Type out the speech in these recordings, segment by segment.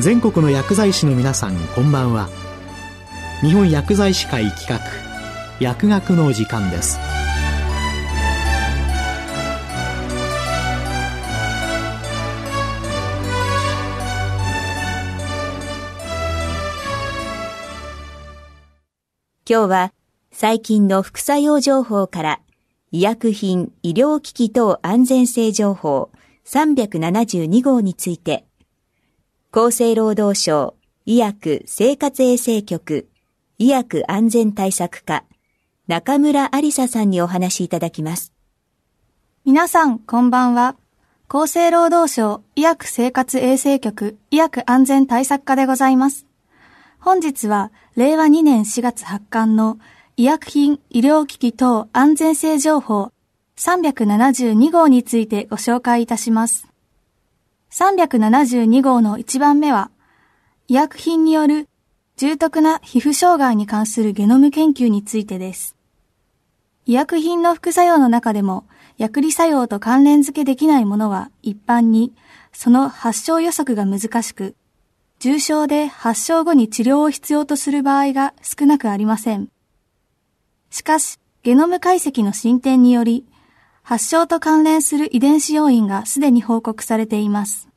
全国の薬剤師の皆さんこんばんは。日本薬剤師会企画薬学の時間です。今日は最近の副作用情報から医薬品、医療機器等安全性情報372号について厚生労働省医薬生活衛生局医薬安全対策課中村ありささんにお話しいただきます。皆さん、こんばんは。厚生労働省医薬生活衛生局医薬安全対策課でございます。本日は令和2年4月発刊の医薬品医療機器等安全性情報372号についてご紹介いたします。372号の1番目は、医薬品による重篤な皮膚障害に関するゲノム研究についてです。医薬品の副作用の中でも、薬理作用と関連付けできないものは一般に、その発症予測が難しく、重症で発症後に治療を必要とする場合が少なくありません。しかし、ゲノム解析の進展により、発症と関連する遺伝子要因がすでに報告されています。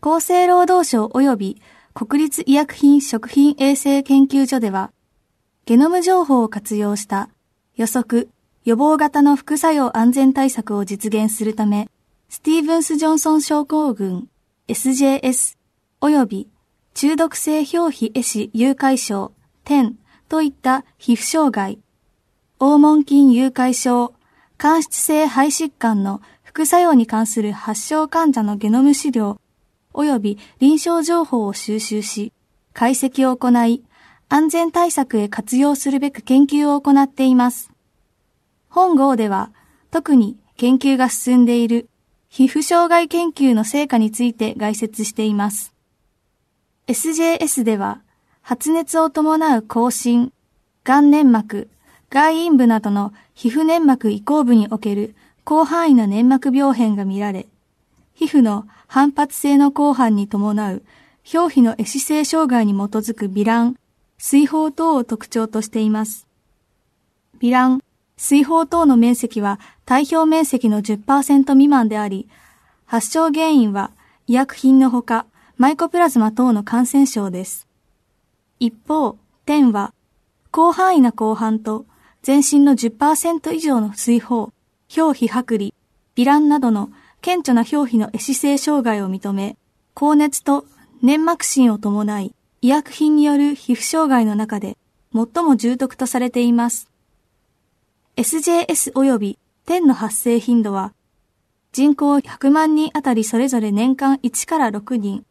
厚生労働省及び国立医薬品食品衛生研究所では、ゲノム情報を活用した予測、予防型の副作用安全対策を実現するため、スティーブンス・ジョンソン症候群 SJS 及び中毒性表皮壊死誘拐症10といった皮膚障害、黄門筋誘拐症、間質性肺疾患の副作用に関する発症患者のゲノム資料及び臨床情報を収集し、解析を行い、安全対策へ活用するべく研究を行っています。本号では、特に研究が進んでいる皮膚障害研究の成果について概説しています。SJS では、発熱を伴う更新、眼粘膜、外陰部などの皮膚粘膜移行部における広範囲の粘膜病変が見られ、皮膚の反発性の広範に伴う表皮の壊死性障害に基づく微乱、水泡等を特徴としています。微乱、水泡等の面積は体表面積の10%未満であり、発症原因は医薬品のほか、マイコプラズマ等の感染症です。一方、点は、広範囲な広範と全身の10%以上の水泡、表皮剥離、微乱などの顕著な表皮の壊死性障害を認め、高熱と粘膜疹を伴い、医薬品による皮膚障害の中で最も重篤とされています。SJS 及び10の発生頻度は、人口100万人あたりそれぞれ年間1から6人、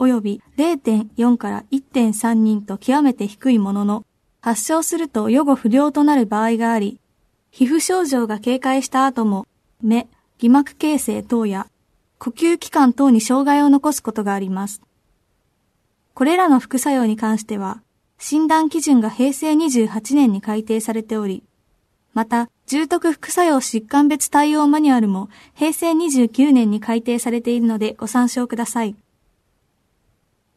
及び0.4から1.3人と極めて低いものの、発症すると予後不良となる場合があり、皮膚症状が軽快した後も、目、偽膜形成等や、呼吸器官等に障害を残すことがあります。これらの副作用に関しては、診断基準が平成28年に改定されており、また、重篤副作用疾患別対応マニュアルも平成29年に改定されているのでご参照ください。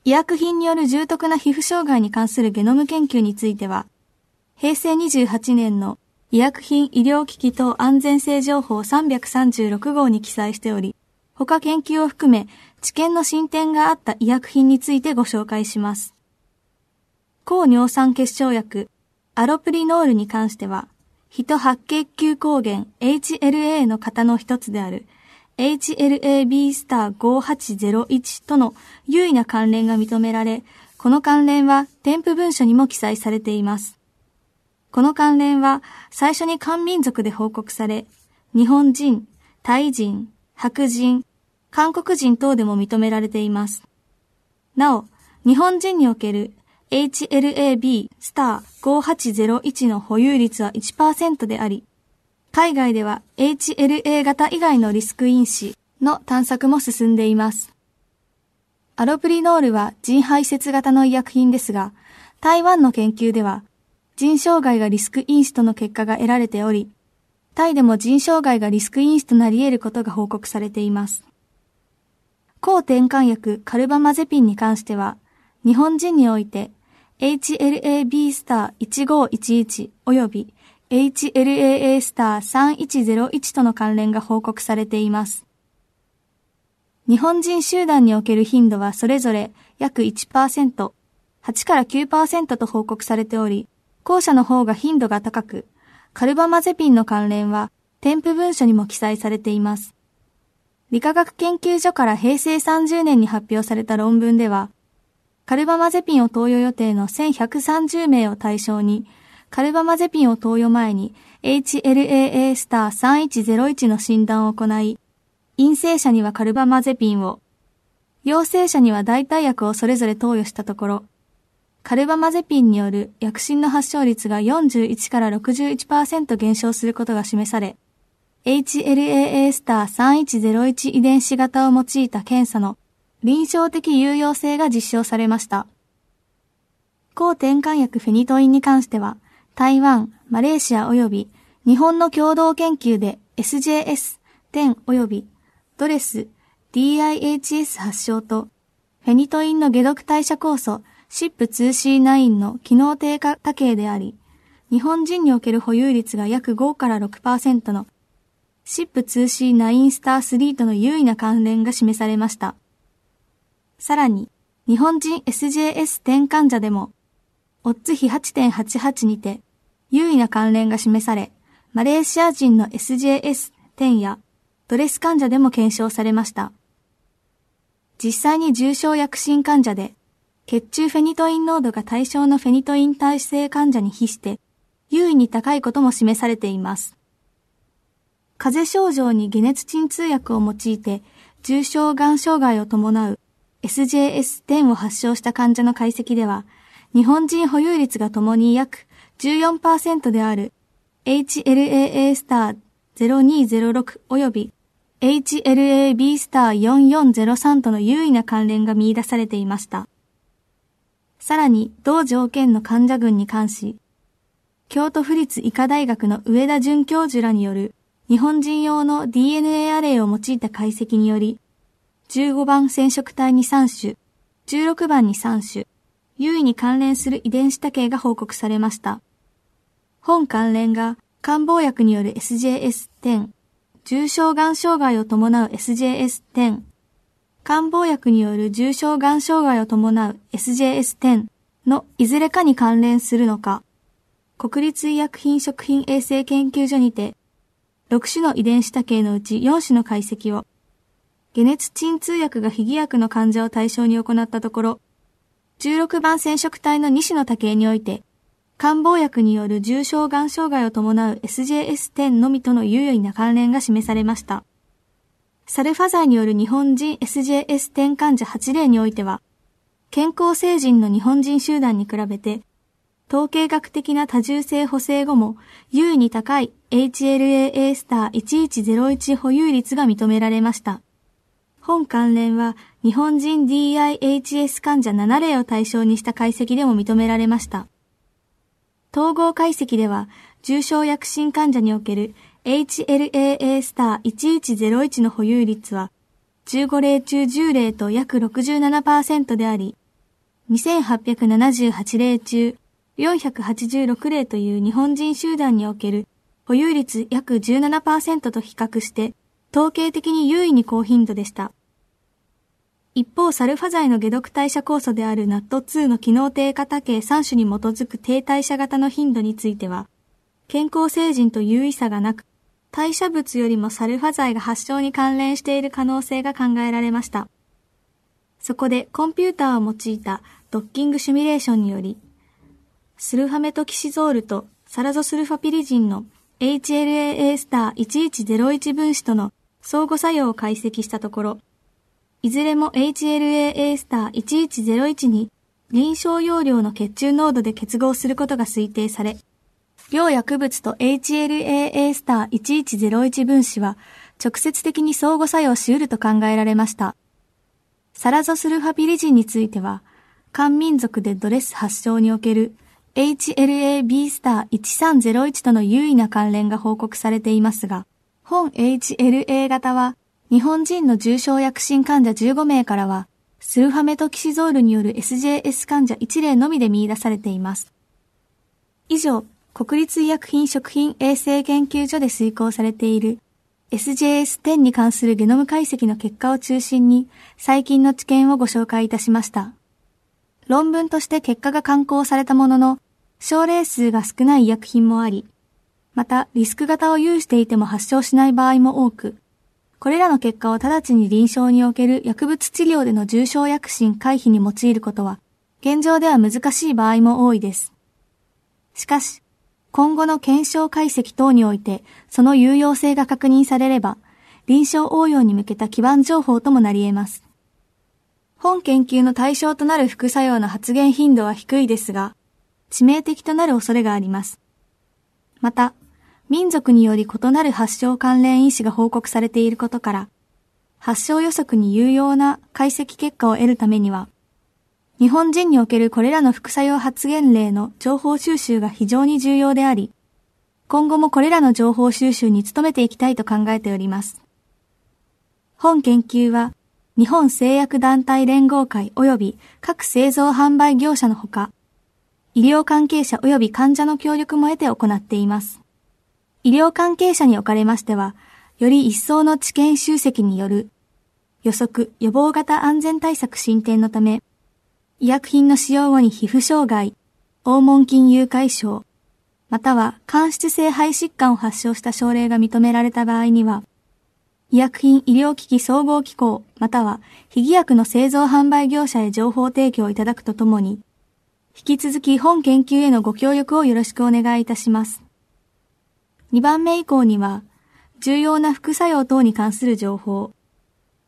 医薬品による重篤な皮膚障害に関するゲノム研究については、平成28年の医薬品医療機器等安全性情報336号に記載しており、他研究を含め知見の進展があった医薬品についてご紹介します。抗尿酸結晶薬アロプリノールに関しては、ヒト白血球抗原 HLA の型の一つである HLA-B スター5801との優位な関連が認められ、この関連は添付文書にも記載されています。この関連は最初に漢民族で報告され、日本人、タイ人、白人、韓国人等でも認められています。なお、日本人における HLA-B スター5801の保有率は1%であり、海外では HLA 型以外のリスク因子の探索も進んでいます。アロプリノールは腎排泄型の医薬品ですが、台湾の研究では、腎障害がリスク因子との結果が得られており、タイでも腎障害がリスク因子となり得ることが報告されています。抗転換薬カルバマゼピンに関しては、日本人において HLA-B スター1511及び HLA-A スター3101との関連が報告されています。日本人集団における頻度はそれぞれ約1%、8から9%と報告されており、後者の方が頻度が高く、カルバマゼピンの関連は添付文書にも記載されています。理化学研究所から平成30年に発表された論文では、カルバマゼピンを投与予定の1130名を対象に、カルバマゼピンを投与前に HLAA スター3101の診断を行い、陰性者にはカルバマゼピンを、陽性者には代替薬をそれぞれ投与したところ、カルバマゼピンによる薬疹の発症率が41から61%減少することが示され、HLAA スター3101遺伝子型を用いた検査の臨床的有用性が実証されました。抗転換薬フェニトインに関しては、台湾、マレーシア及び日本の共同研究で SJS、10及びドレス、DIHS 発症とフェニトインの解毒代謝酵素 SIP2C9 の機能低下多形であり、日本人における保有率が約5から6%の SIP2C9 スター3との優位な関連が示されました。さらに、日本人 SJS 転患者でも、オッズ比8.88にて、優位な関連が示され、マレーシア人の SJS10 やドレス患者でも検証されました。実際に重症薬疹患者で、血中フェニトイン濃度が対象のフェニトイン耐性患者に比して、優位に高いことも示されています。風邪症状に解熱鎮痛薬を用いて、重症癌障害を伴う SJS10 を発症した患者の解析では、日本人保有率がともに約14%である HLAA スター0206及び HLA-B スター4403との優位な関連が見出されていました。さらに、同条件の患者群に関し、京都府立医科大学の上田准教授らによる日本人用の DNA アレイを用いた解析により、15番染色体に3種、16番に3種、優位に関連する遺伝子多形が報告されました。本関連が漢方薬による SJS10、重症癌障害を伴う SJS10、漢方薬による重症癌障害を伴う SJS10 のいずれかに関連するのか、国立医薬品食品衛生研究所にて、6種の遺伝子多形のうち4種の解析を、解熱鎮痛薬が非偽薬の患者を対象に行ったところ、16番染色体の2種の多形において、漢方薬による重症癌障害を伴う SJS10 のみとの有意な関連が示されました。サルファ剤による日本人 SJS10 患者8例においては、健康成人の日本人集団に比べて、統計学的な多重性補正後も優位に高い HLA-A スター1101保有率が認められました。本関連は日本人 DIHS 患者7例を対象にした解析でも認められました。統合解析では重症薬疹患者における HLAA スター1101の保有率は15例中10例と約67%であり、2878例中486例という日本人集団における保有率約17%と比較して統計的に優位に高頻度でした。一方、サルファ剤の解毒代謝酵素である NAT2 の機能低下多形3種に基づく低代謝型の頻度については、健康成人と優位差がなく、代謝物よりもサルファ剤が発症に関連している可能性が考えられました。そこでコンピューターを用いたドッキングシミュレーションにより、スルファメトキシゾールとサラゾスルファピリジンの HLAA スター1101分子との相互作用を解析したところ、いずれも HLA-A スター1101に臨床容量の血中濃度で結合することが推定され、両薬物と HLA-A スター1101分子は直接的に相互作用し得ると考えられました。サラゾスルファピリジンについては、漢民族でドレス発症における HLA-B スター1301との優位な関連が報告されていますが、本 HLA 型は日本人の重症薬診患者15名からは、スルファメトキシゾールによる SJS 患者1例のみで見出されています。以上、国立医薬品食品衛生研究所で遂行されている SJS10 に関するゲノム解析の結果を中心に最近の知見をご紹介いたしました。論文として結果が刊行されたものの、症例数が少ない医薬品もあり、またリスク型を有していても発症しない場合も多く、これらの結果を直ちに臨床における薬物治療での重症薬品回避に用いることは、現状では難しい場合も多いです。しかし、今後の検証解析等において、その有用性が確認されれば、臨床応用に向けた基盤情報ともなり得ます。本研究の対象となる副作用の発現頻度は低いですが、致命的となる恐れがあります。また、民族により異なる発症関連因子が報告されていることから、発症予測に有用な解析結果を得るためには、日本人におけるこれらの副作用発現例の情報収集が非常に重要であり、今後もこれらの情報収集に努めていきたいと考えております。本研究は、日本製薬団体連合会及び各製造販売業者のほか、医療関係者及び患者の協力も得て行っています。医療関係者におかれましては、より一層の知見集積による予測予防型安全対策進展のため、医薬品の使用後に皮膚障害、黄門筋誘拐症、または間質性肺疾患を発症した症例が認められた場合には、医薬品医療機器総合機構、または、非偽薬の製造販売業者へ情報提供いただくとともに、引き続き本研究へのご協力をよろしくお願いいたします。2番目以降には、重要な副作用等に関する情報、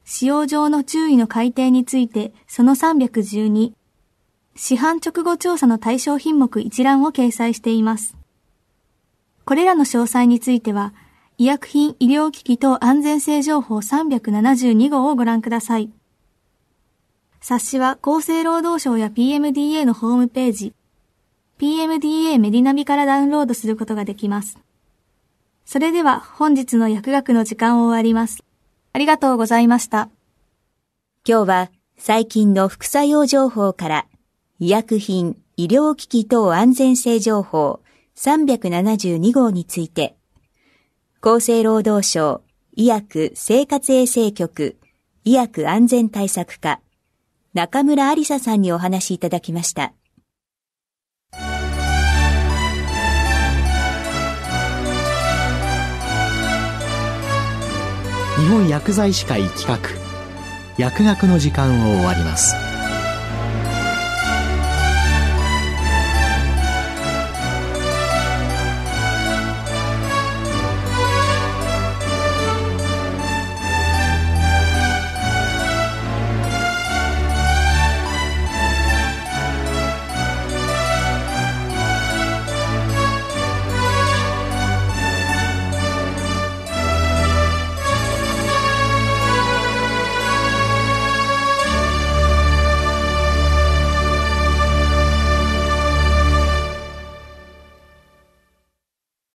使用上の注意の改定についてその312、市販直後調査の対象品目一覧を掲載しています。これらの詳細については、医薬品医療機器等安全性情報372号をご覧ください。冊子は厚生労働省や PMDA のホームページ、PMDA メディナビからダウンロードすることができます。それでは本日の薬学の時間を終わります。ありがとうございました。今日は最近の副作用情報から医薬品医療機器等安全性情報372号について厚生労働省医薬生活衛生局医薬安全対策課中村ありささんにお話しいただきました。本薬剤師会企画薬学の時間を終わります。